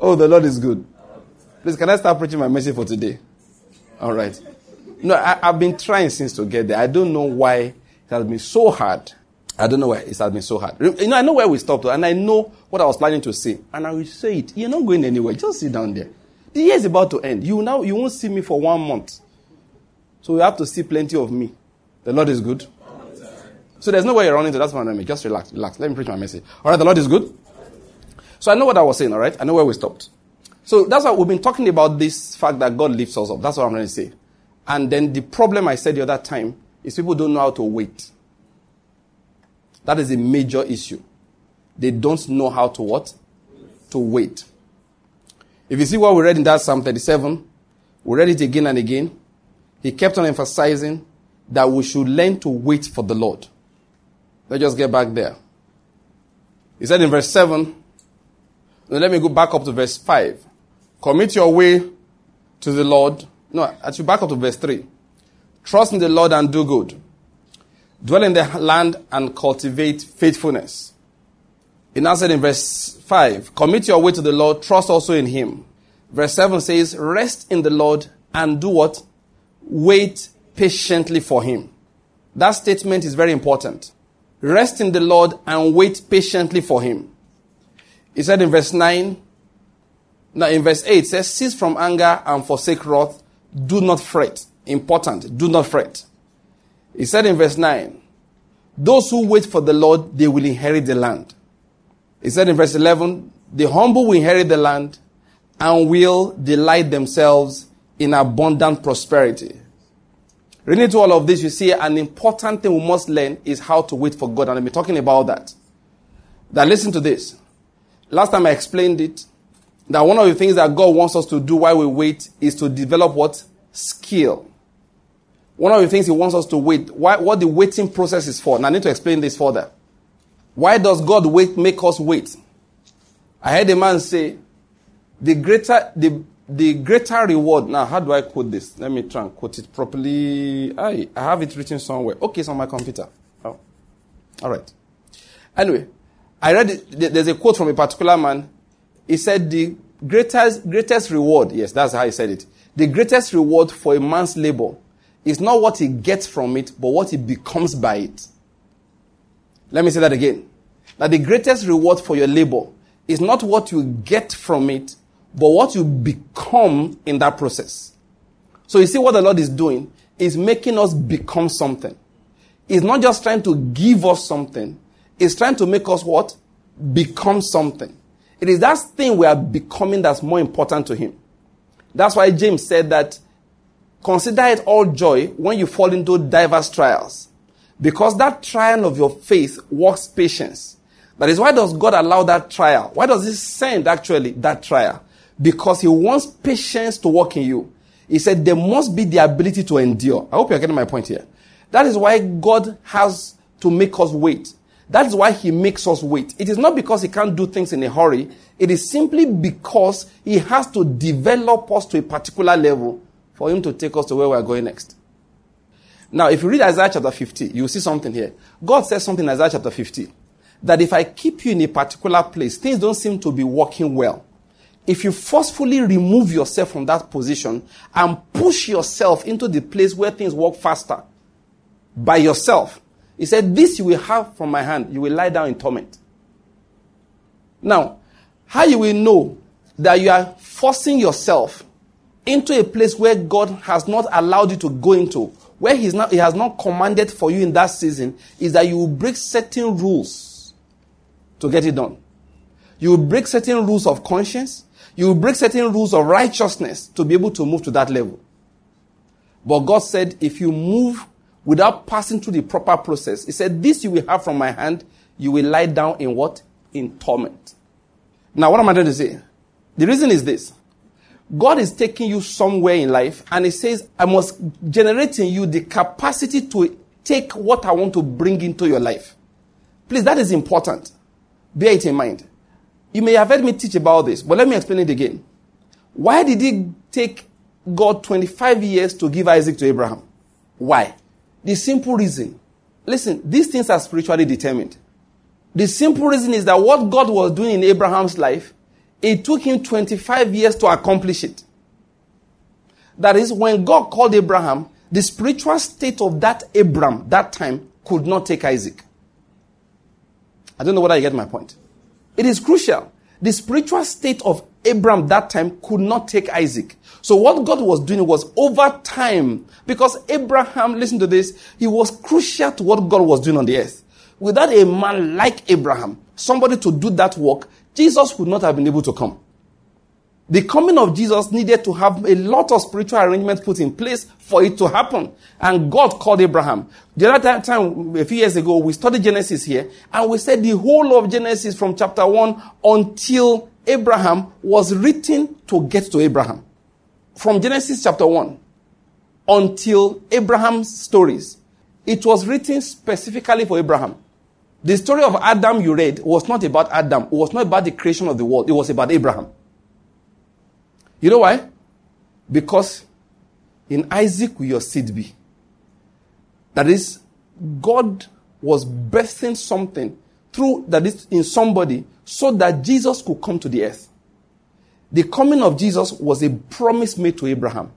Oh, the Lord is good. Please, can I start preaching my message for today? All right. No, I, have been trying since to get there. I don't know why it has been so hard. I don't know why it has been so hard. You know, I know where we stopped, and I know what I was planning to say, and I will say it. You're not going anywhere. Just sit down there. The year is about to end. You now you won't see me for one month, so you have to see plenty of me. The Lord is good. So there's no way you're running to. That's what I'm Just relax, relax. Let me preach my message. All right, the Lord is good. So I know what I was saying. All right, I know where we stopped. So that's why we've been talking about this fact that God lifts us up. That's what I'm going to say. And then the problem I said the other time is people don't know how to wait. That is a major issue. They don't know how to what? To wait. If you see what we read in that Psalm 37, we read it again and again. He kept on emphasizing that we should learn to wait for the Lord. Let's just get back there. He said in verse 7, let me go back up to verse 5. Commit your way to the Lord. No, should back up to verse 3. Trust in the Lord and do good. Dwell in the land and cultivate faithfulness. He now said in verse 5, Commit your way to the Lord, trust also in Him. Verse 7 says, Rest in the Lord and do what? Wait patiently for Him. That statement is very important. Rest in the Lord and wait patiently for Him. He said in verse 9, now in verse 8 it says, Cease from anger and forsake wrath. Do not fret. Important. Do not fret. He said in verse 9, Those who wait for the Lord, they will inherit the land. He said in verse 11, The humble will inherit the land and will delight themselves in abundant prosperity. Reading to all of this, you see an important thing we must learn is how to wait for God. And been talking about that. Now listen to this. Last time I explained it, that one of the things that God wants us to do while we wait is to develop what? Skill. One of the things He wants us to wait, why, what the waiting process is for. Now, I need to explain this further. Why does God wait, make us wait? I heard a man say, the greater, the, the greater reward. Now, how do I quote this? Let me try and quote it properly. I, I have it written somewhere. Okay, it's on my computer. Oh. All right. Anyway, I read there's a quote from a particular man he said the greatest, greatest reward, yes, that's how he said it. The greatest reward for a man's labor is not what he gets from it, but what he becomes by it. Let me say that again. That the greatest reward for your labor is not what you get from it, but what you become in that process. So you see what the Lord is doing is making us become something. He's not just trying to give us something, He's trying to make us what? Become something. It is that thing we are becoming that's more important to him. That's why James said that consider it all joy when you fall into diverse trials. Because that trial of your faith works patience. That is why does God allow that trial? Why does he send actually that trial? Because he wants patience to work in you. He said there must be the ability to endure. I hope you're getting my point here. That is why God has to make us wait. That is why he makes us wait. It is not because he can't do things in a hurry. It is simply because he has to develop us to a particular level for him to take us to where we are going next. Now, if you read Isaiah chapter 50, you see something here. God says something in Isaiah chapter 50 that if I keep you in a particular place, things don't seem to be working well. If you forcefully remove yourself from that position and push yourself into the place where things work faster by yourself, he said, This you will have from my hand. You will lie down in torment. Now, how you will know that you are forcing yourself into a place where God has not allowed you to go into, where he's not, He has not commanded for you in that season, is that you will break certain rules to get it done. You will break certain rules of conscience. You will break certain rules of righteousness to be able to move to that level. But God said, if you move without passing through the proper process. He said, This you will have from my hand, you will lie down in what? In torment. Now, what am I trying to say? The reason is this God is taking you somewhere in life, and He says, I must generate in you the capacity to take what I want to bring into your life. Please, that is important. Bear it in mind. You may have heard me teach about this, but let me explain it again. Why did it take God 25 years to give Isaac to Abraham? Why? The simple reason, listen, these things are spiritually determined. The simple reason is that what God was doing in Abraham's life It took him 25 years to accomplish it. That is, when God called Abraham, the spiritual state of that Abram that time could not take Isaac. I don't know whether you get my point. It is crucial. The spiritual state of Abram that time could not take Isaac. So what God was doing was over time, because Abraham, listen to this, he was crucial to what God was doing on the earth. Without a man like Abraham, somebody to do that work, Jesus would not have been able to come. The coming of Jesus needed to have a lot of spiritual arrangements put in place for it to happen. And God called Abraham. The other time, a few years ago, we studied Genesis here, and we said the whole of Genesis from chapter 1 until Abraham was written to get to Abraham. From Genesis chapter 1 until Abraham's stories, it was written specifically for Abraham. The story of Adam you read was not about Adam. It was not about the creation of the world. It was about Abraham. You know why? Because in Isaac will your seed be. That is, God was birthing something through that is in somebody so that Jesus could come to the earth. The coming of Jesus was a promise made to Abraham.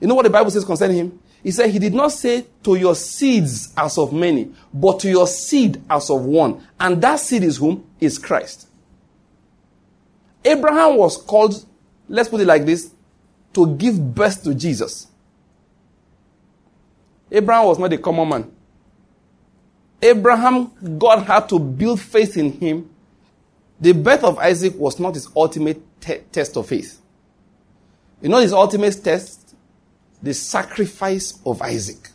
You know what the Bible says concerning him? He said, He did not say to your seeds as of many, but to your seed as of one. And that seed is whom? Is Christ. Abraham was called let's put it like this, to give birth to Jesus. Abraham was not a common man. Abraham, God had to build faith in him. The birth of Isaac was not his ultimate te- test of faith. You know his ultimate test? The sacrifice of Isaac.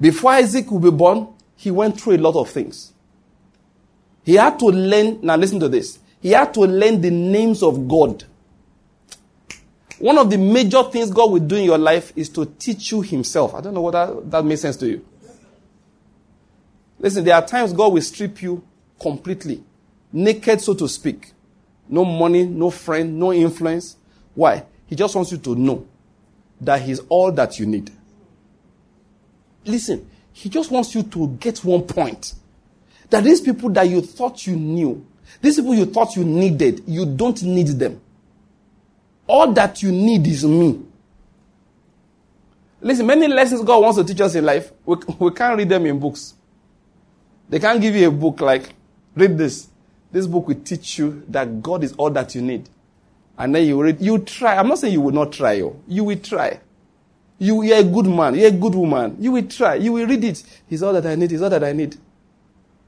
Before Isaac would be born, he went through a lot of things. He had to learn, now listen to this. He had to learn the names of God. One of the major things God will do in your life is to teach you Himself. I don't know whether that makes sense to you. Listen, there are times God will strip you completely, naked, so to speak. No money, no friend, no influence. Why? He just wants you to know that He's all that you need. Listen, He just wants you to get one point that these people that you thought you knew, these people you thought you needed, you don't need them. All that you need is me. Listen, many lessons God wants to teach us in life, we, we can't read them in books. They can't give you a book like, read this. This book will teach you that God is all that you need. And then you read, you try. I'm not saying you will not try, you, you will try. You, you're a good man, you're a good woman. You will try. You will read it. He's all that I need, he's all that I need.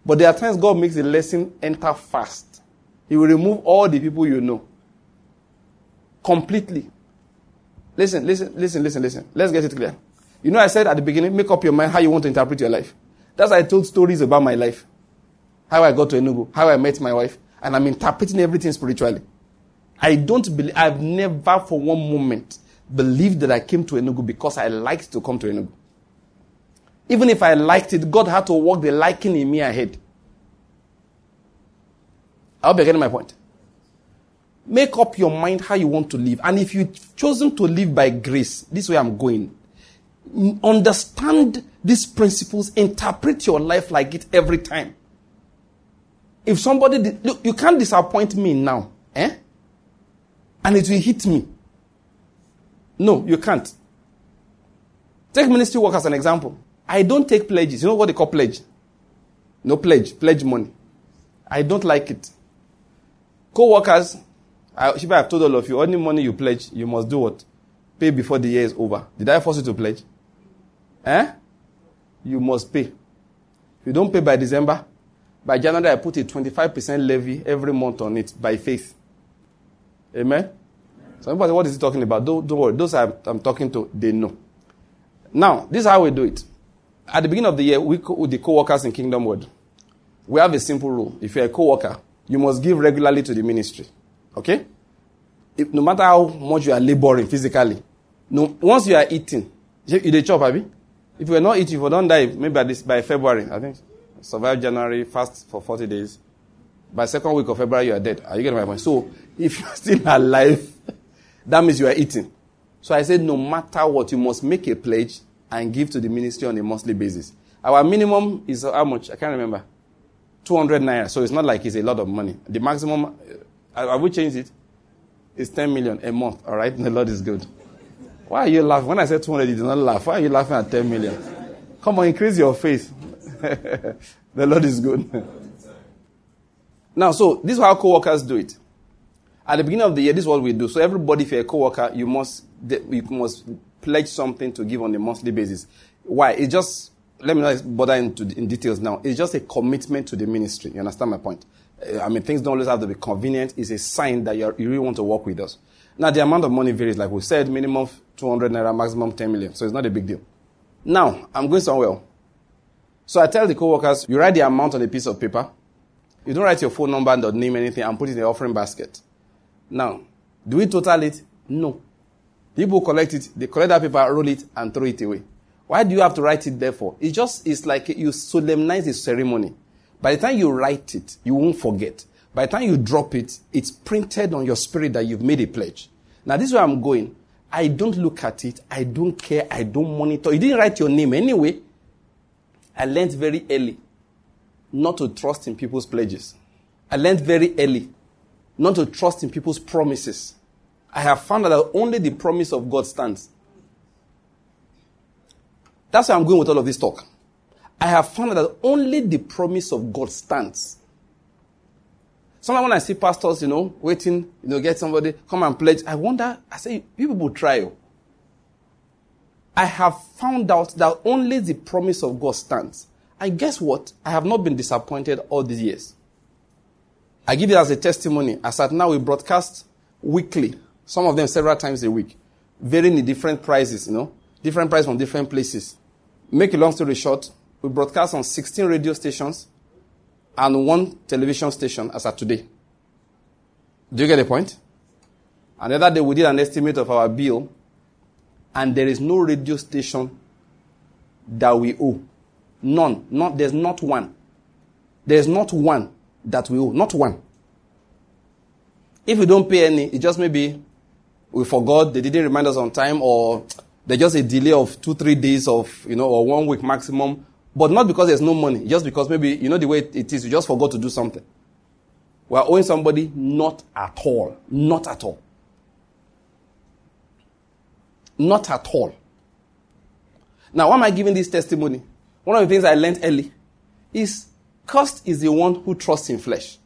But there are times God makes the lesson enter fast. He will remove all the people you know. Completely. Listen, listen, listen, listen, listen. Let's get it clear. You know, I said at the beginning, make up your mind how you want to interpret your life. That's why I told stories about my life. How I got to Enugu, how I met my wife, and I'm interpreting everything spiritually. I don't believe, I've never for one moment believed that I came to Enugu because I liked to come to Enugu. Even if I liked it, God had to work the liking in me ahead. I hope you're getting my point. Make up your mind how you want to live. And if you've chosen to live by grace, this way I'm going. Understand these principles, interpret your life like it every time. If somebody, look, you can't disappoint me now, eh? And it will hit me. No, you can't. Take ministry work as an example. I don't take pledges. You know what they call pledge? No pledge, pledge money. I don't like it. Co-workers, I, if I have told all of you, any money you pledge, you must do what? Pay before the year is over. Did I force you to pledge? Eh? You must pay. If you don't pay by December, by January I put a 25% levy every month on it by faith. Amen? So everybody, what is he talking about? Don't, don't worry. Those I'm, I'm talking to, they know. Now, this is how we do it. At the beginning of the year, we the co-workers in Kingdom Word, we have a simple rule. If you're a co-worker, you must give regularly to the ministry. Okay? If, no matter how much you are laboring physically, no, once you are eating, you, you chop, Abby? If you are not eating, if you don't die, maybe by, this, by February, I think, survive January, fast for 40 days. By second week of February, you are dead. Are you getting my point? So, if you're still alive, that means you are eating. So I said, no matter what, you must make a pledge and give to the ministry on a monthly basis. Our minimum is how much? I can't remember. 200 naira. So it's not like it's a lot of money. The maximum, uh, have we changed it? It's 10 million a month. All right. The Lord is good. Why are you laughing? When I said 200, you did not laugh. Why are you laughing at 10 million? Come on, increase your faith. the Lord is good. now, so this is how co-workers do it. At the beginning of the year, this is what we do. So everybody, if you're a co-worker, you must you must pledge something to give on a monthly basis. Why? It's just let me not bother into in details now. It's just a commitment to the ministry. You understand my point? Uh, I mean, things don't always have to be convenient. It's a sign that you really want to work with us. Now, the amount of money varies. Like we said, minimum 200 naira, maximum 10 million. So it's not a big deal. Now, I'm going somewhere. So I tell the co-workers, you write the amount on a piece of paper. You don't write your phone number and name anything and put it in the offering basket. Now, do we total it? No. People collect it, they collect that paper, roll it, and throw it away. Why do you have to write it there for? It's just, it's like you solemnize the ceremony. By the time you write it, you won't forget. By the time you drop it, it's printed on your spirit that you've made a pledge. Now, this is where I'm going. I don't look at it. I don't care. I don't monitor. You didn't write your name anyway. I learned very early not to trust in people's pledges. I learned very early not to trust in people's promises. I have found out that only the promise of God stands. That's why I'm going with all of this talk. I have found out that only the promise of God stands. Sometimes when I see pastors, you know, waiting, you know, get somebody, come and pledge, I wonder, I say, you people try. Oh. I have found out that only the promise of God stands. And guess what? I have not been disappointed all these years. I give it as a testimony. As at now, we broadcast weekly, some of them several times a week, varying in different prices, you know, different price from different places. Make a long story short, we broadcast on 16 radio stations and one television station as of today. Do you get the point? And the other day we did an estimate of our bill, and there is no radio station that we owe. None. Not, there's not one. There's not one that we owe. Not one. If we don't pay any, it just maybe we forgot, they didn't remind us on time, or there's just a delay of two, three days of, you know, or one week maximum but not because there's no money, just because maybe, you know, the way it is, you just forgot to do something. We are owing somebody not at all. Not at all. Not at all. Now, why am I giving this testimony? One of the things I learned early is cursed is the one who trusts in flesh.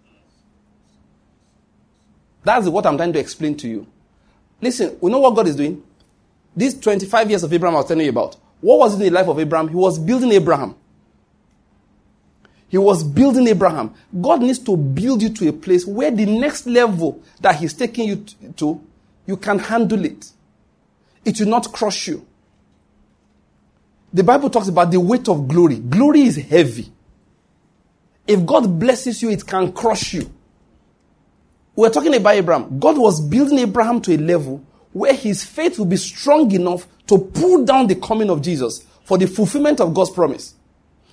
That's what I'm trying to explain to you. Listen, we know what God is doing. These 25 years of Abraham I was telling you about. What was in the life of Abraham? He was building Abraham. He was building Abraham. God needs to build you to a place where the next level that He's taking you to, you can handle it. It will not crush you. The Bible talks about the weight of glory. Glory is heavy. If God blesses you, it can crush you. We're talking about Abraham. God was building Abraham to a level where his faith will be strong enough to pull down the coming of Jesus for the fulfillment of God's promise.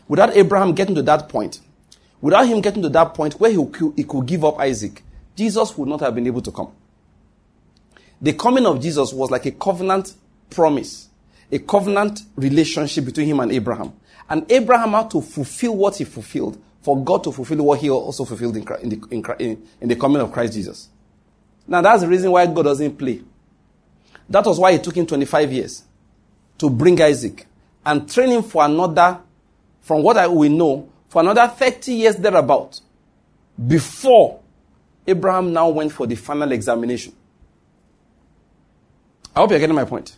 Without Abraham getting to that point, without him getting to that point where he, he could give up Isaac, Jesus would not have been able to come. The coming of Jesus was like a covenant promise, a covenant relationship between him and Abraham. And Abraham had to fulfill what he fulfilled for God to fulfill what he also fulfilled in, in, the, in, in the coming of Christ Jesus. Now that's the reason why God doesn't play. That was why it took him 25 years to bring Isaac and train him for another, from what I we know, for another 30 years thereabout before Abraham now went for the final examination. I hope you're getting my point.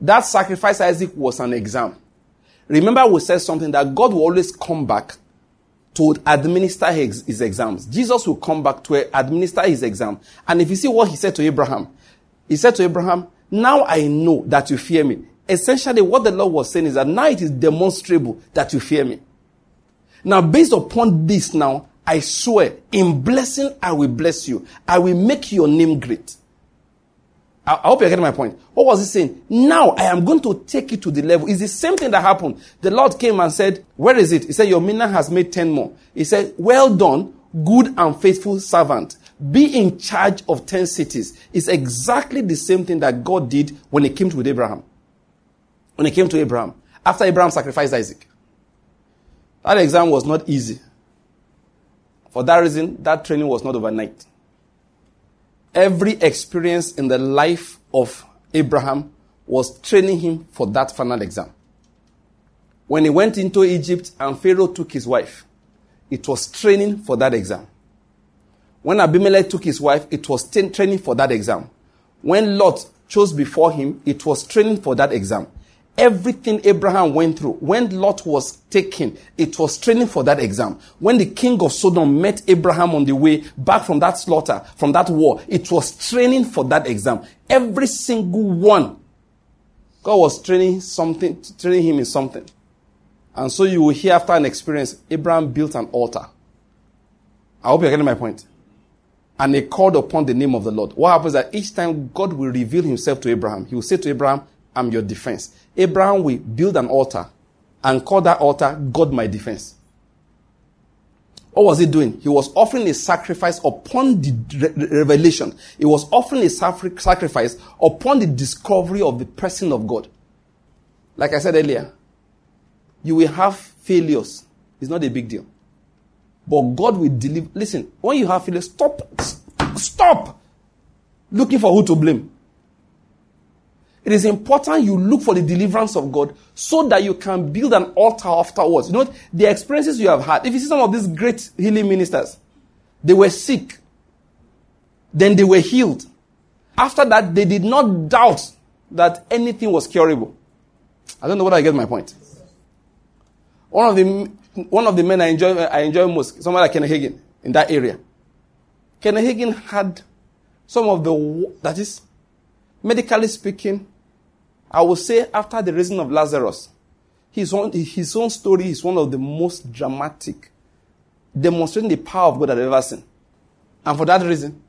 That sacrifice Isaac was an exam. Remember, we said something that God will always come back to administer his, his, exams. Jesus will come back to administer his exam. And if you see what he said to Abraham, he said to Abraham, now I know that you fear me. Essentially, what the Lord was saying is that now it is demonstrable that you fear me. Now, based upon this, now, I swear, in blessing, I will bless you. I will make your name great. I, I hope you're getting my point. What was he saying? Now I am going to take it to the level. It's the same thing that happened. The Lord came and said, Where is it? He said, Your mina has made 10 more. He said, Well done, good and faithful servant be in charge of 10 cities It's exactly the same thing that God did when he came to Abraham. When he came to Abraham, after Abraham sacrificed Isaac. That exam was not easy. For that reason, that training was not overnight. Every experience in the life of Abraham was training him for that final exam. When he went into Egypt and Pharaoh took his wife, it was training for that exam. When Abimelech took his wife, it was training for that exam. When Lot chose before him, it was training for that exam. Everything Abraham went through, when Lot was taken, it was training for that exam. When the king of Sodom met Abraham on the way back from that slaughter, from that war, it was training for that exam. Every single one. God was training something, training him in something. And so you will hear after an experience, Abraham built an altar. I hope you're getting my point. and he called upon the name of the Lord. What happens that each time God will reveal himself to Abraham, he will say to Abraham, I'm your defense. Abraham will build an altar and call that altar God my defense. What was he doing? He was offering a sacrifice upon the re- revelation. He was offering a sacrifice upon the discovery of the person of God. Like I said earlier, you will have failures. It's not a big deal. But God will deliver. Listen, when you have failures, stop, stop looking for who to blame. It is important you look for the deliverance of God so that you can build an altar afterwards. You know, the experiences you have had. If you see some of these great healing ministers, they were sick, then they were healed. After that, they did not doubt that anything was curable. I don't know whether I get my point. One of the one of the men I enjoy, I enjoy most, someone like Kenneth Hagin in that area. Kenneth Hagin had some of the, that is, medically speaking, I will say after the raising of Lazarus, his own, his own story is one of the most dramatic, demonstrating the power of God I've ever seen. And for that reason,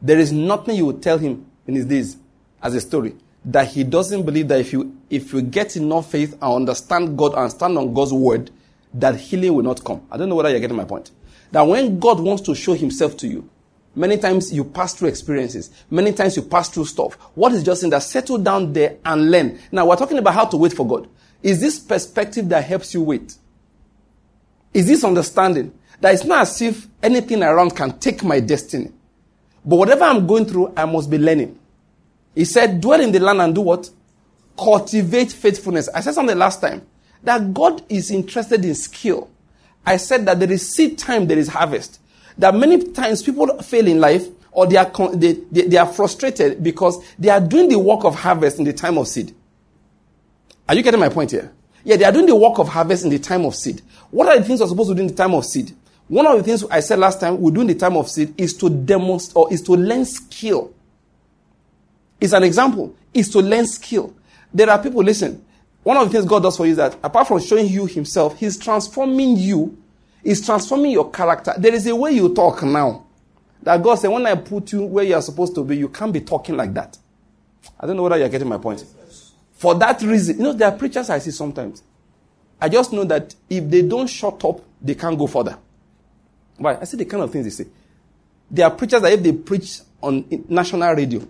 there is nothing you would tell him in his days as a story that he doesn't believe that if you if you get enough faith and understand God and stand on God's word, that healing will not come. I don't know whether you're getting my point. That when God wants to show himself to you, many times you pass through experiences, many times you pass through stuff. What is just in that? Settle down there and learn. Now we're talking about how to wait for God. Is this perspective that helps you wait? Is this understanding that it's not as if anything around can take my destiny? But whatever I'm going through, I must be learning. He said, dwell in the land and do what? Cultivate faithfulness. I said something last time that God is interested in skill. I said that there is seed time, there is harvest. That many times people fail in life or they are, they, they, they, are frustrated because they are doing the work of harvest in the time of seed. Are you getting my point here? Yeah, they are doing the work of harvest in the time of seed. What are the things we're supposed to do in the time of seed? One of the things I said last time we do in the time of seed is to demonstrate or is to learn skill. It's an example. Is to learn skill. There are people, listen, one of the things God does for you is that apart from showing you Himself, He's transforming you, He's transforming your character. There is a way you talk now. That God said, when I put you where you are supposed to be, you can't be talking like that. I don't know whether you're getting my point. For that reason, you know, there are preachers I see sometimes. I just know that if they don't shut up, they can't go further. Why? I see the kind of things they say. There are preachers that if they preach on national radio,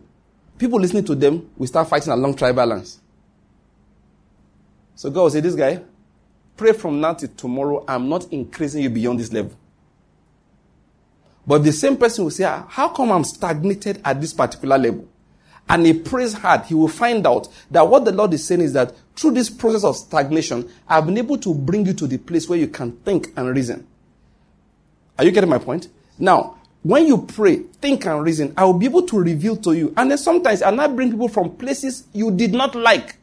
people listening to them will start fighting along tribal lines. So God will say, This guy, pray from now till tomorrow, I'm not increasing you beyond this level. But the same person will say, ah, How come I'm stagnated at this particular level? And he prays hard, he will find out that what the Lord is saying is that through this process of stagnation, I've been able to bring you to the place where you can think and reason. Are you getting my point? Now, when you pray, think and reason, I will be able to reveal to you. And then sometimes I'll not bring people from places you did not like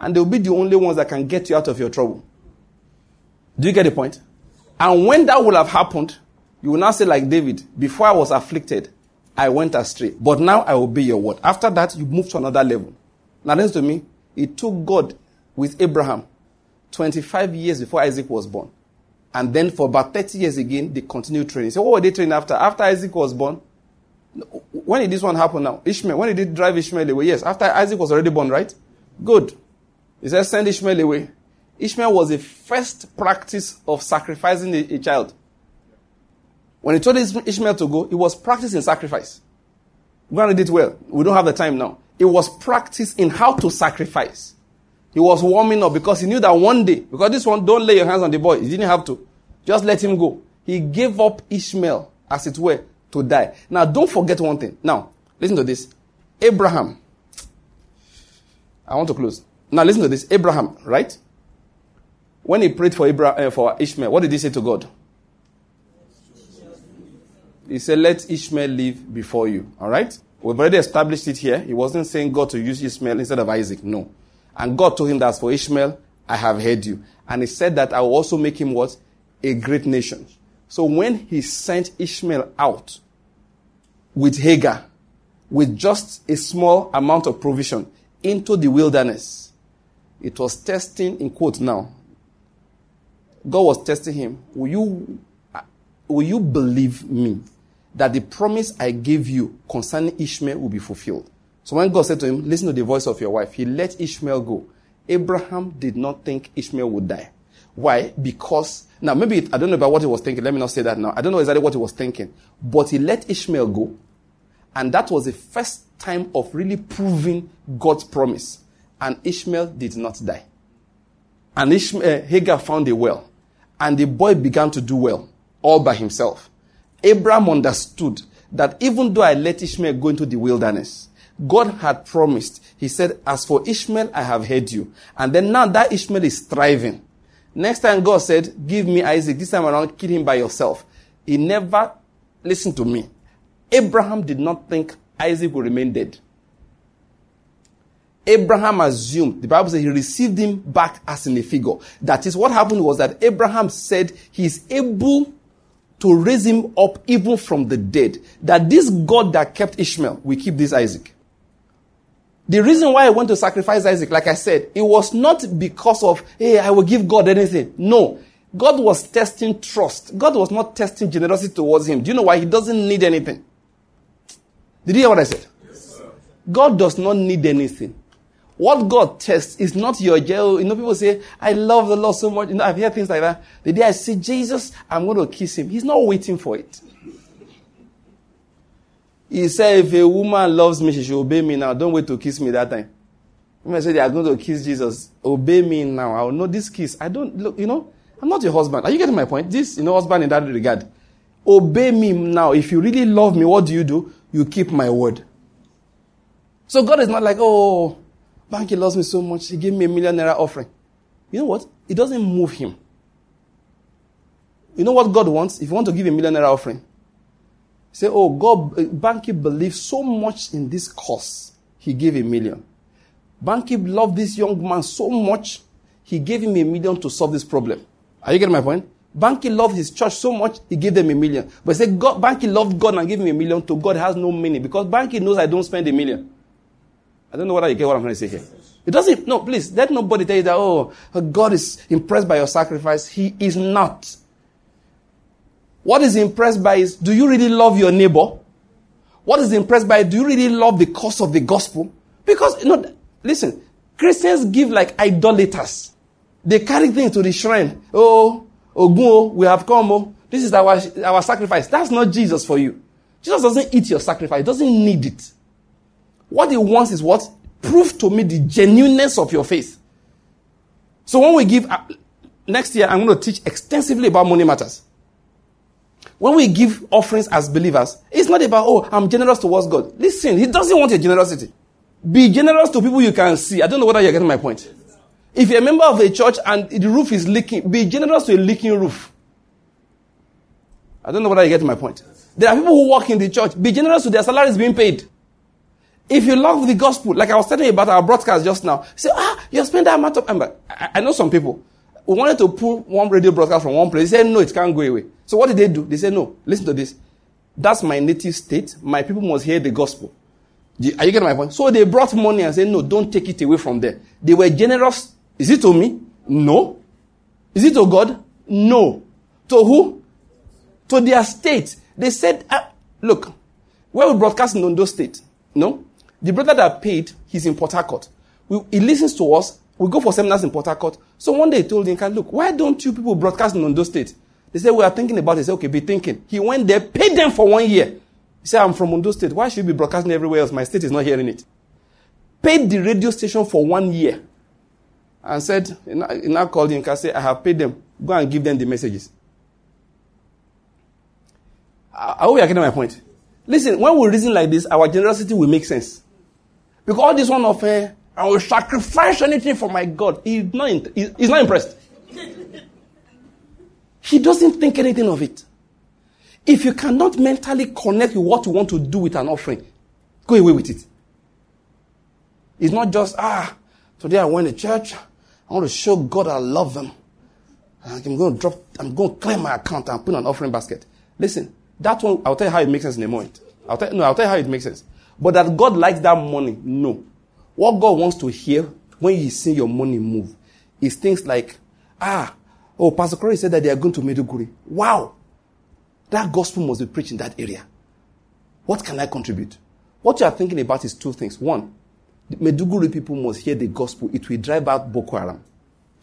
and they'll be the only ones that can get you out of your trouble. Do you get the point? And when that will have happened, you will now say, like David, before I was afflicted, I went astray. But now I obey your word. After that, you move to another level. Now, listen to me. It took God with Abraham 25 years before Isaac was born. And then for about 30 years again, they continued training. So what were they training after? After Isaac was born? When did this one happen now? Ishmael. When did they drive Ishmael away? Yes, after Isaac was already born, right? Good. He said, send Ishmael away. Ishmael was the first practice of sacrificing a, a child. When he told Ishmael to go, he was practicing sacrifice. Go and read it well. We don't have the time now. It was practice in how to sacrifice. He was warming up because he knew that one day, because this one, don't lay your hands on the boy. He didn't have to. Just let him go. He gave up Ishmael, as it were, to die. Now, don't forget one thing. Now, listen to this. Abraham. I want to close. Now, listen to this. Abraham, right? When he prayed for, Abraham, uh, for Ishmael, what did he say to God? He said, Let Ishmael live before you. All right? We've already established it here. He wasn't saying God to use Ishmael instead of Isaac. No. And God told him that for Ishmael, I have heard you. And he said that I will also make him what? A great nation. So when he sent Ishmael out with Hagar, with just a small amount of provision into the wilderness, it was testing, in quote now, God was testing him. Will you, will you believe me that the promise I gave you concerning Ishmael will be fulfilled? So when God said to him, listen to the voice of your wife, he let Ishmael go. Abraham did not think Ishmael would die. Why? Because, now maybe, I don't know about what he was thinking. Let me not say that now. I don't know exactly what he was thinking. But he let Ishmael go. And that was the first time of really proving God's promise. And Ishmael did not die. And Ishmael, uh, Hagar found a well. And the boy began to do well, all by himself. Abraham understood that even though I let Ishmael go into the wilderness, God had promised. He said, As for Ishmael, I have heard you. And then now that Ishmael is thriving. Next time God said, Give me Isaac. This time around, kill him by yourself. He never listened to me. Abraham did not think Isaac would remain dead. Abraham assumed, the Bible says he received him back as in a figure. That is what happened was that Abraham said he is able to raise him up even from the dead. That this God that kept Ishmael will keep this Isaac. The reason why I want to sacrifice Isaac, like I said, it was not because of, hey, I will give God anything. No. God was testing trust. God was not testing generosity towards him. Do you know why? He doesn't need anything. Did you hear what I said? Yes, God does not need anything. What God tests is not your jail. You know, people say, I love the Lord so much. You know, I've heard things like that. The day I see Jesus, I'm going to kiss him. He's not waiting for it. He said, if a woman loves me, she should obey me now. Don't wait to kiss me that time. I said they are going to kiss Jesus, obey me now. I will know this kiss. I don't, look, you know, I'm not your husband. Are you getting my point? This, you know, husband in that regard. Obey me now. If you really love me, what do you do? You keep my word. So God is not like, oh, Banky loves me so much, he gave me a million naira offering. You know what? It doesn't move him. You know what God wants? If you want to give a million naira offering, say, oh, God, eh, Banky believes so much in this cause, he gave a million. Banky loved this young man so much, he gave him a million to solve this problem. Are you getting my point? Banky loved his church so much, he gave them a million. But say God, Banky loved God and gave him a million to God has no meaning because Banky knows I don't spend a million. I don't know whether you get what I'm trying to say here. It doesn't, no, please, let nobody tell you that, oh, God is impressed by your sacrifice. He is not. What is impressed by is, do you really love your neighbor? What is impressed by, do you really love the cause of the gospel? Because, you know, listen, Christians give like idolaters. They carry things to the shrine. Oh, Ogun, we have come. Oh, this is our, our sacrifice. That's not Jesus for you. Jesus doesn't eat your sacrifice. He doesn't need it. What he wants is what? Prove to me the genuineness of your faith. So when we give, uh, next year I'm going to teach extensively about money matters. When we give offerings as believers, it's not about, oh, I'm generous towards God. Listen, he doesn't want your generosity. Be generous to people you can see. I don't know whether you're getting my point. If you're a member of a church and the roof is leaking, be generous to a leaking roof. I don't know whether you get my point. There are people who work in the church. Be generous to their salaries being paid. If you love the gospel, like I was telling you about our broadcast just now, say, ah, you spend that amount of time. I, know some people. We wanted to pull one radio broadcast from one place. They said, no, it can't go away. So what did they do? They said, no, listen to this. That's my native state. My people must hear the gospel. Are you getting my point? So they brought money and said, no, don't take it away from there. They were generous. Is it to me? No. Is it to God? No. To who? To their state. They said, uh, look, where we broadcast in Ondo State, no? The brother that paid, he's in Port Harcourt. We, he listens to us. We go for seminars in Port Harcourt. So one day he told him, look, why don't you people broadcast in Ondo State? They said, we are thinking about it. He said, okay, be thinking. He went there, paid them for one year. He said, I'm from Ondo State. Why should you be broadcasting everywhere else? My state is not hearing it. Paid the radio station for one year. And said, he now called and said, I have paid them. Go and give them the messages. I hope you are getting my point. Listen, when we reason like this, our generosity will make sense. Because all this one of, uh, I will sacrifice anything for my God, he's not, he's not impressed. he doesn't think anything of it. If you cannot mentally connect with what you want to do with an offering, go away with it. It's not just, ah, today I went to church. I want to show God I love Him. I'm going to drop, I'm going to clear my account and put an offering basket. Listen, that one, I'll tell you how it makes sense in a moment. I'll tell, no, I'll tell you how it makes sense. But that God likes that money, no. What God wants to hear when you see your money move is things like, ah, oh, Pastor Corey said that they are going to Maiduguri. Wow. That gospel must be preached in that area. What can I contribute? What you are thinking about is two things. One, the Maiduguri people must hear the gospel. It will drive out Boko Haram.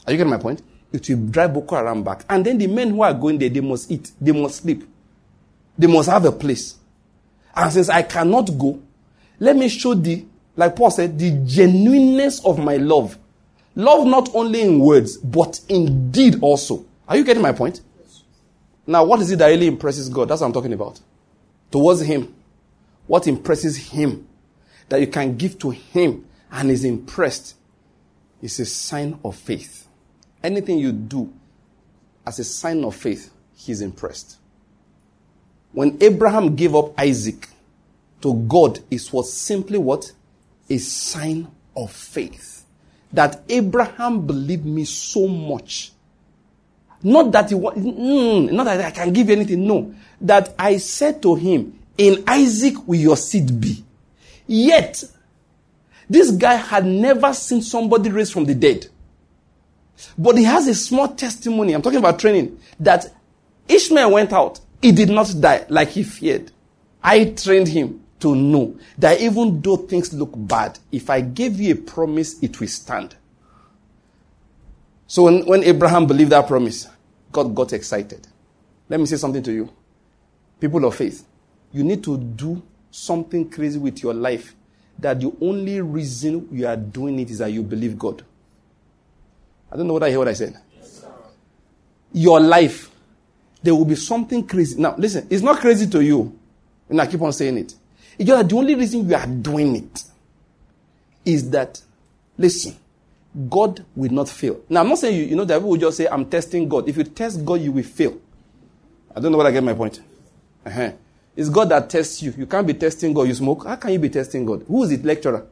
Are you getting my point? It will drive Boko Haram back. And then the men who are going there, they must eat. They must sleep. They must have a place. And since I cannot go, let me show the, like Paul said, the genuineness of my love. Love not only in words, but in deed also. Are you getting my point? Now, what is it that really impresses God? That's what I'm talking about. Towards Him. What impresses Him that you can give to Him and is impressed is a sign of faith. Anything you do as a sign of faith, He's impressed. When Abraham gave up Isaac to God, is was simply what? A sign of faith. That Abraham believed me so much. Not that he want, mm, not that I can give you anything. No. That I said to him, in Isaac will your seed be. Yet, this guy had never seen somebody raised from the dead. But he has a small testimony. I'm talking about training. That Ishmael went out. He did not die like he feared. I trained him to know that even though things look bad, if I gave you a promise, it will stand. So when, when Abraham believed that promise, God got excited. Let me say something to you. People of faith, you need to do something crazy with your life that the only reason you are doing it is that you believe God. I don't know what I hear what I said. Your life, there will be something crazy. Now, listen, it's not crazy to you. And I keep on saying it. It's just the only reason you are doing it is that, listen, God will not fail. Now, I'm not saying you, you know, that people will just say, I'm testing God. If you test God, you will fail. I don't know what I get my point. Uh-huh. It's God that tests you. You can't be testing God. You smoke. How can you be testing God? Who is the lecturer?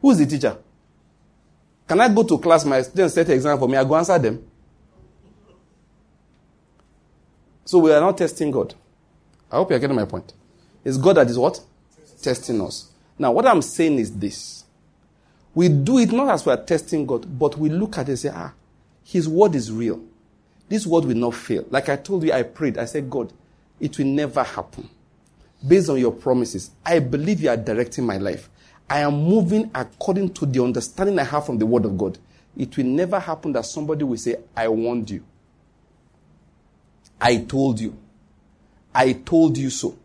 Who is the teacher? Can I go to class, my students set an exam for me, I go answer them? So we are not testing God. I hope you are getting my point. It's God that is what? Testing us. Now, what I'm saying is this. We do it not as we are testing God, but we look at it and say, ah, His word is real. This word will not fail. Like I told you, I prayed. I said, God, it will never happen. Based on your promises, I believe you are directing my life. I am moving according to the understanding I have from the word of God. It will never happen that somebody will say, I warned you. I told you. I told you so.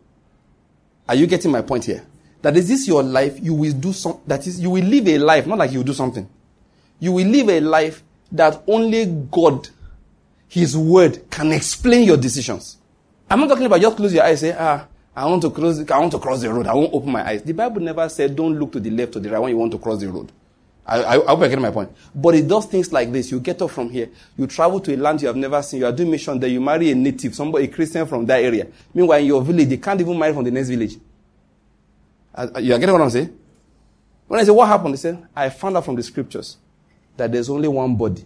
Are you getting my point here? That is this your life, you will do some, that is, you will live a life, not like you do something. You will live a life that only God, His Word, can explain your decisions. I'm not talking about just close your eyes, say, ah, I want to close, I want to cross the road. I won't open my eyes. The Bible never said, don't look to the left or the right when you want to cross the road. I, I, I hope my point. But it does things like this. You get up from here. You travel to a land you have never seen. You are doing mission there. You marry a native, somebody, a Christian from that area. Meanwhile, in your village, they can't even marry from the next village. Uh, you are getting what I'm saying? When I say, what happened? They said, I found out from the scriptures that there's only one body.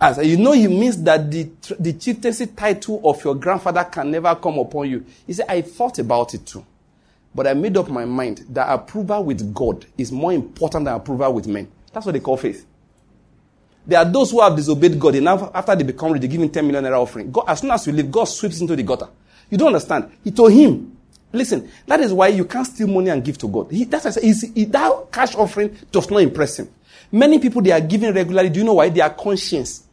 As you know, it means that the, the chieftaincy title of your grandfather can never come upon you. He said, I thought about it too. But I made up my mind that approval with God is more important than approval with men. That's what they call faith. There are those who have disobeyed God, and after they become rich, they give him 10 million naira offering. God, as soon as you leave, God sweeps into the gutter. You don't understand. He told him, listen, that is why you can't steal money and give to God. He, that's why I he, that cash offering does not impress him. Many people, they are giving regularly. Do you know why? They are conscious.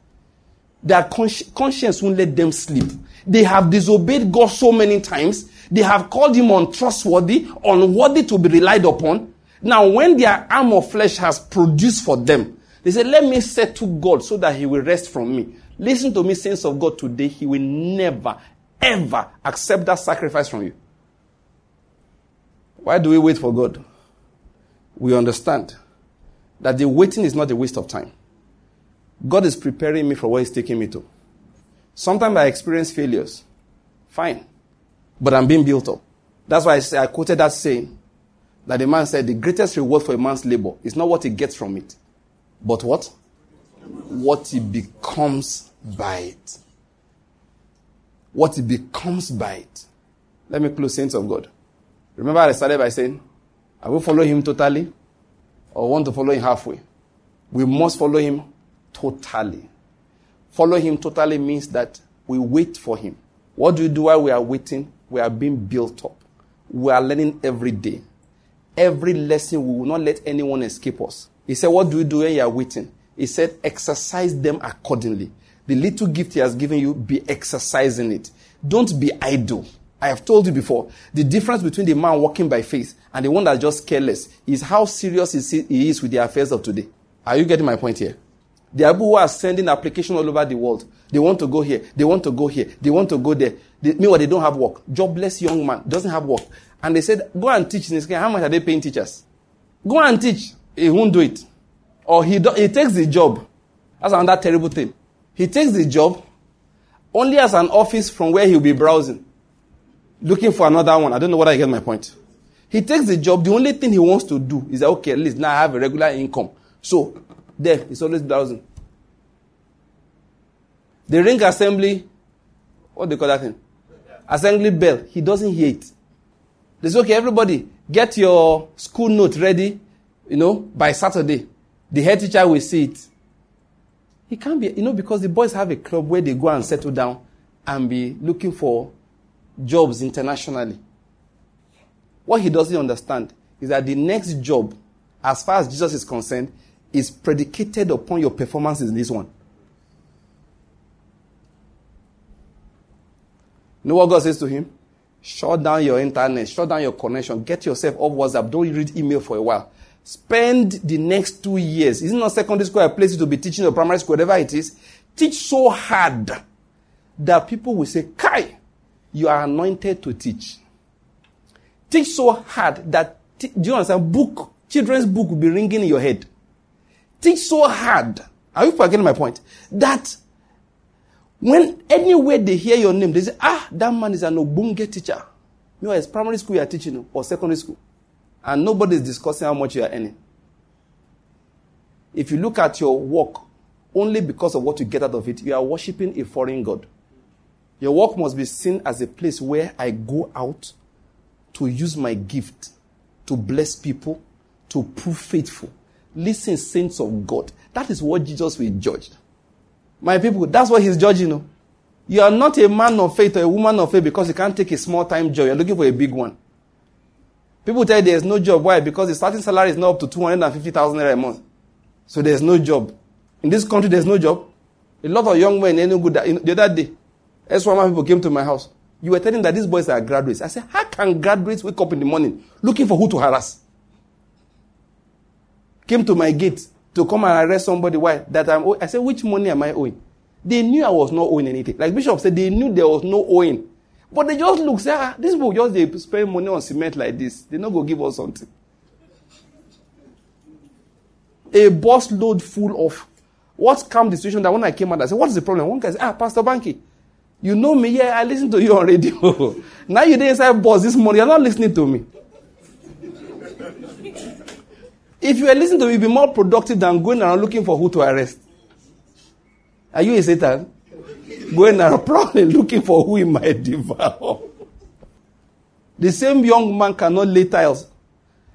Their consci- conscience won't let them sleep. They have disobeyed God so many times they have called him untrustworthy, unworthy to be relied upon. Now, when their arm of flesh has produced for them, they say, Let me settle God so that he will rest from me. Listen to me, saints of God, today. He will never, ever accept that sacrifice from you. Why do we wait for God? We understand that the waiting is not a waste of time. God is preparing me for where He's taking me to. Sometimes I experience failures. Fine. But I'm being built up. That's why I, say, I quoted that saying that the man said the greatest reward for a man's labor is not what he gets from it, but what? What he becomes by it. What he becomes by it. Let me close, saints of God. Remember, I started by saying, I will follow him totally or want to follow him halfway. We must follow him totally. Follow him totally means that we wait for him. What do we do while we are waiting? We are being built up. We are learning every day. Every lesson, we will not let anyone escape us. He said, What do we do when you are waiting? He said, Exercise them accordingly. The little gift he has given you, be exercising it. Don't be idle. I have told you before, the difference between the man walking by faith and the one that's just careless is how serious he is with the affairs of today. Are you getting my point here? There are people who are sending applications all over the world. They want to go here. They want to go here. They want to go there. They, meanwhile, they don't have work. Jobless young man doesn't have work. And they said, go and teach in How much are they paying teachers? Go and teach. He won't do it. Or he, do, he takes the job. That's another terrible thing. He takes the job only as an office from where he'll be browsing. Looking for another one. I don't know whether I get my point. He takes the job. The only thing he wants to do is okay, at least now I have a regular income. So there, it's always browsing. The ring assembly, what do you call that thing? Assembly bell, he doesn't hear it. They say, okay, everybody, get your school note ready, you know, by Saturday. The head teacher will see it. He can't be, you know, because the boys have a club where they go and settle down and be looking for jobs internationally. What he doesn't understand is that the next job, as far as Jesus is concerned, is predicated upon your performance in this one. You know what God says to him? Shut down your internet, shut down your connection, get yourself off WhatsApp, don't read email for a while. Spend the next two years. Is it not secondary school a place you to be teaching or primary school, whatever it is? Teach so hard that people will say, Kai, you are anointed to teach. Teach so hard that, do you understand? Book, children's book will be ringing in your head teach so hard. Are you forgetting my point? That when anywhere they hear your name, they say, ah, that man is an Obunge teacher. You know, it's primary school you are teaching or secondary school. And nobody is discussing how much you are earning. If you look at your work only because of what you get out of it, you are worshiping a foreign God. Your work must be seen as a place where I go out to use my gift to bless people, to prove faithful. Listen, saints of God. That is what Jesus will judge. My people, that's what he's judging. You, know? you are not a man of faith or a woman of faith because you can't take a small time job. You're looking for a big one. People tell you there's no job. Why? Because the starting salary is not up to 250,000 naira a month. So there's no job. In this country, there's no job. A lot of young men, any good, the other day, as one people came to my house. You were telling that these boys are graduates. I said, how can graduates wake up in the morning looking for who to harass? Came to my gate to come and arrest somebody. Why? That I'm. I said, which money am I owing? They knew I was not owing anything. Like Bishop said, they knew there was no owing. But they just look, say, ah, this people just they spend money on cement like this. They're not go give us something. A bus load full of what come the situation that when I came out, I said, What's the problem? One guy said, Ah, Pastor Banky, you know me, yeah, I listen to you on radio. now you're inside bus this morning, you're not listening to me. If you are listening to me, you'll be more productive than going around looking for who to arrest. Are you a Satan? Going around probably looking for who he might devour. The same young man cannot lay tiles.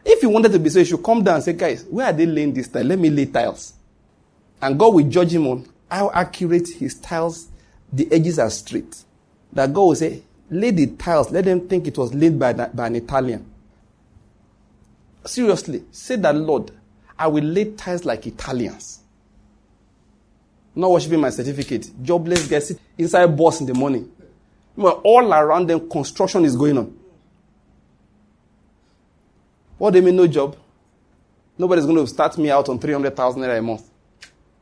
If he wanted to be so, he should come down and say, guys, where are they laying this tile? Let me lay tiles. And God will judge him on how accurate his tiles, the edges are straight. That God will say, lay the tiles, let them think it was laid by, by an Italian. Seriously, say that, Lord, I will lay ties like Italians. Not worshiping my certificate. Jobless guys inside boss in the morning. all around them, construction is going on. What do you mean, no job? Nobody's going to start me out on 300,000 a month.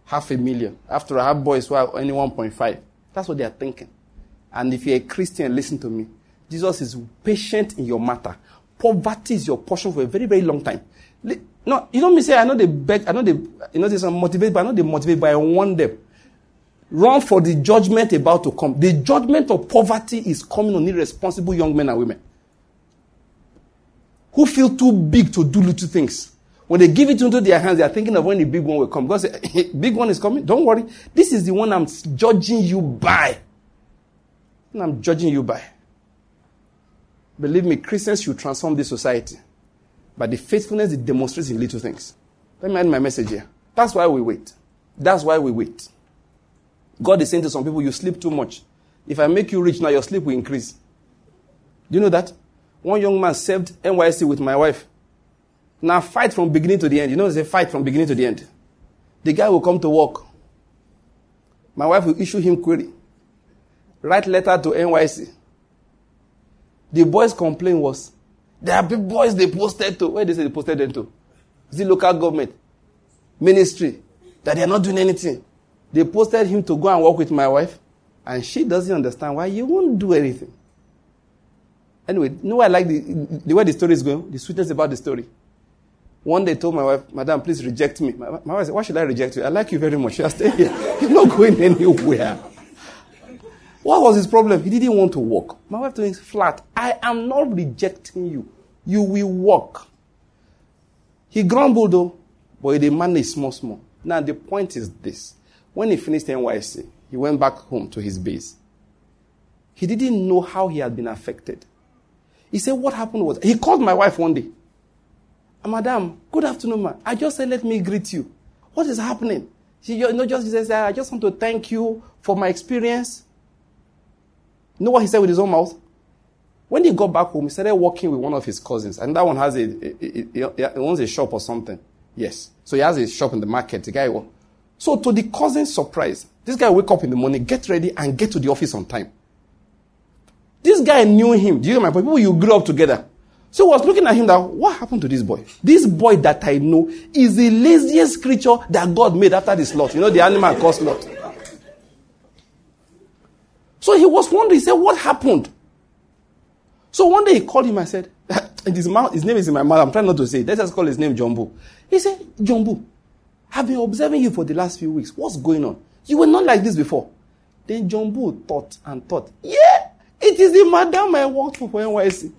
Half a million. After I have boys who are only 1.5. That's what they are thinking. And if you're a Christian, listen to me. Jesus is patient in your matter. Poverty is your portion for a very, very long time. No, you don't me say, I know they beg, I know they, you know, they motivated, but I know they motivate, but I want them. Run for the judgment about to come. The judgment of poverty is coming on irresponsible young men and women who feel too big to do little things. When they give it into their hands, they are thinking of when the big one will come. God hey, big one is coming. Don't worry. This is the one I'm judging you by. And I'm judging you by. Believe me, Christians should transform this society But the faithfulness it demonstrates in little things. Let me end my message here. That's why we wait. That's why we wait. God is saying to some people, you sleep too much. If I make you rich now, your sleep will increase. Do you know that? One young man served NYSC with my wife. Now fight from beginning to the end. You know, they fight from beginning to the end. The guy will come to work. My wife will issue him query. Write letter to NYSC. The boys' complaint was, there are big boys they posted to. Where they say they posted them to? Is it local government? Ministry. That they are not doing anything. They posted him to go and work with my wife. And she doesn't understand why you won't do anything. Anyway, you know I like the, the way the story is going? The sweetness about the story. One day I told my wife, Madam, please reject me. My, my wife said, Why should I reject you? I like you very much. You stay here. You're not going anywhere. What was his problem? He didn't want to work. My wife told him flat, I am not rejecting you. You will work. He grumbled though, but he managed small, small. Now the point is this. When he finished NYSC, he went back home to his base. He didn't know how he had been affected. He said, What happened was, he called my wife one day. Madam, good afternoon, ma. I just said, let me greet you. What is happening? She you know, just says, I just want to thank you for my experience. Know what he said with his own mouth? When he got back home, he started working with one of his cousins, and that one has a, he owns a shop or something. Yes. So he has a shop in the market. The guy, so to the cousin's surprise, this guy wake up in the morning, get ready, and get to the office on time. This guy knew him. Do you know my point? People you grew up together. So I was looking at him that, what happened to this boy? This boy that I know is the laziest creature that God made after the slot. You know, the animal called slot. So he was wondering, he said, what happened? So one day he called him and said, his, mouth, his name is in my mouth. I'm trying not to say it. Let's just call his name Jumbo. He said, Jumbo, I've been observing you for the last few weeks. What's going on? You were not like this before. Then Jumbo thought and thought, yeah, it is the madam I worked for for NYSC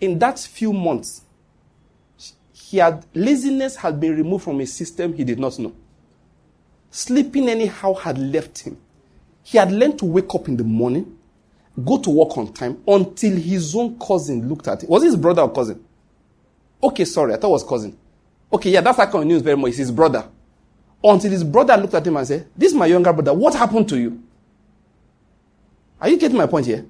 in that few months, he had laziness had been removed from his system he did not know. Sleeping anyhow had left him. He had learned to wake up in the morning, go to work on time until his own cousin looked at him. Was his brother or cousin? Okay, sorry, I thought it was cousin. Okay, yeah, that's like on news very much. It's his brother. Until his brother looked at him and said, This is my younger brother. What happened to you? Are you getting my point here?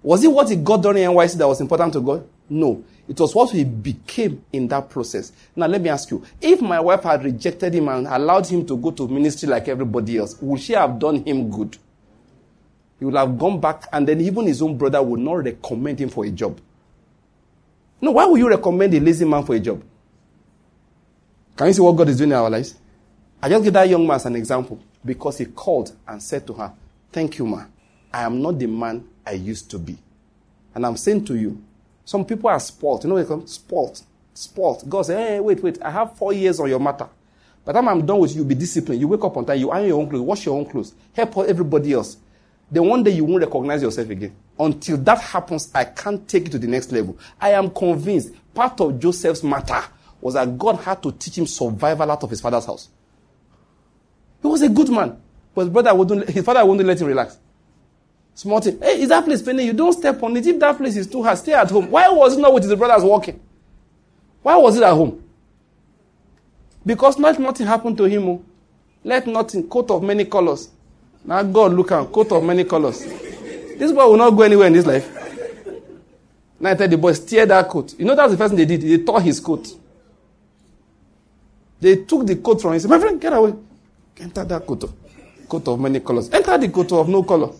Was it what he got during NYSC that was important to God? No. It was what he became in that process. Now, let me ask you if my wife had rejected him and allowed him to go to ministry like everybody else, would she have done him good? He would have gone back, and then even his own brother would not recommend him for a job. No, why would you recommend a lazy man for a job? Can you see what God is doing in our lives? I just give that young man as an example because he called and said to her, Thank you, ma. I am not the man I used to be. And I'm saying to you, some people are spoiled. You know they call spoiled? Spoiled. God said, hey, wait, wait, I have four years on your matter. By the time I'm done with you, you'll be disciplined. You wake up on time, you iron your own clothes, wash your own clothes, help everybody else. Then one day you won't recognize yourself again. Until that happens, I can't take it to the next level. I am convinced part of Joseph's matter was that God had to teach him survival out of his father's house. He was a good man, but his brother wouldn't, his father wouldn't let him relax. Small thing. Hey, is that place paining you? Don't step on it. If that place is too hard, stay at home. Why was it not with his brothers walking? Why was it at home? Because not nothing happened to him. Oh. Let nothing, coat of many colors. Now God look at coat of many colors. This boy will not go anywhere in his life. Now I tell the boys, tear that coat. You know that's the first thing they did? They tore his coat. They took the coat from him. Said, My friend, get away. Enter that coat. of, Coat of many colors. Enter the coat of no color.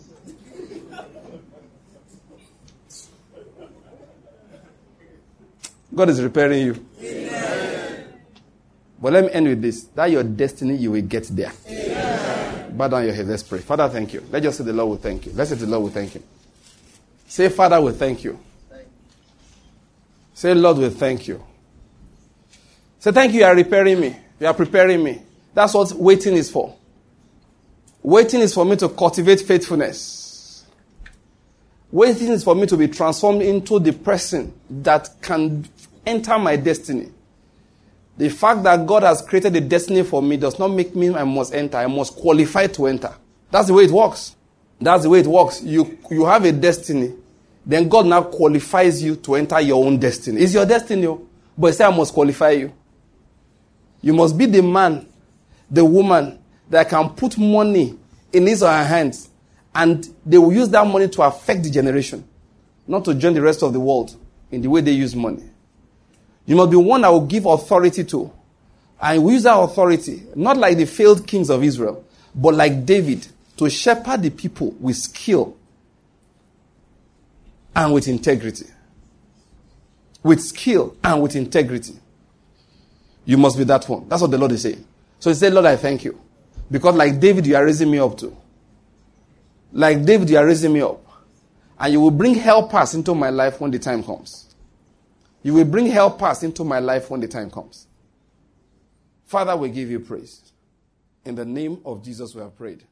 God is repairing you. Amen. But let me end with this that your destiny, you will get there. Amen. Bow down your head. Let's pray. Father, thank you. Let's just say the Lord will thank you. Let's say the Lord will thank you. Say, Father, we thank you. Say, Lord, we thank you. Say, thank you, you are repairing me. You are preparing me. That's what waiting is for. Waiting is for me to cultivate faithfulness. Waiting is for me to be transformed into the person that can enter my destiny. The fact that God has created a destiny for me does not make me I must enter. I must qualify to enter. That's the way it works. That's the way it works. You, you have a destiny. Then God now qualifies you to enter your own destiny. It's your destiny. Oh. But he said, I must qualify you. You must be the man, the woman that can put money in his or her hands and they will use that money to affect the generation, not to join the rest of the world in the way they use money. You must be one that will give authority to. And we use that authority, not like the failed kings of Israel, but like David, to shepherd the people with skill and with integrity. With skill and with integrity. You must be that one. That's what the Lord is saying. So he said, Lord, I thank you. Because like David, you are raising me up to. Like David, you are raising me up. And you will bring helpers into my life when the time comes. You will bring helpers into my life when the time comes. Father, we give you praise. In the name of Jesus, we have prayed.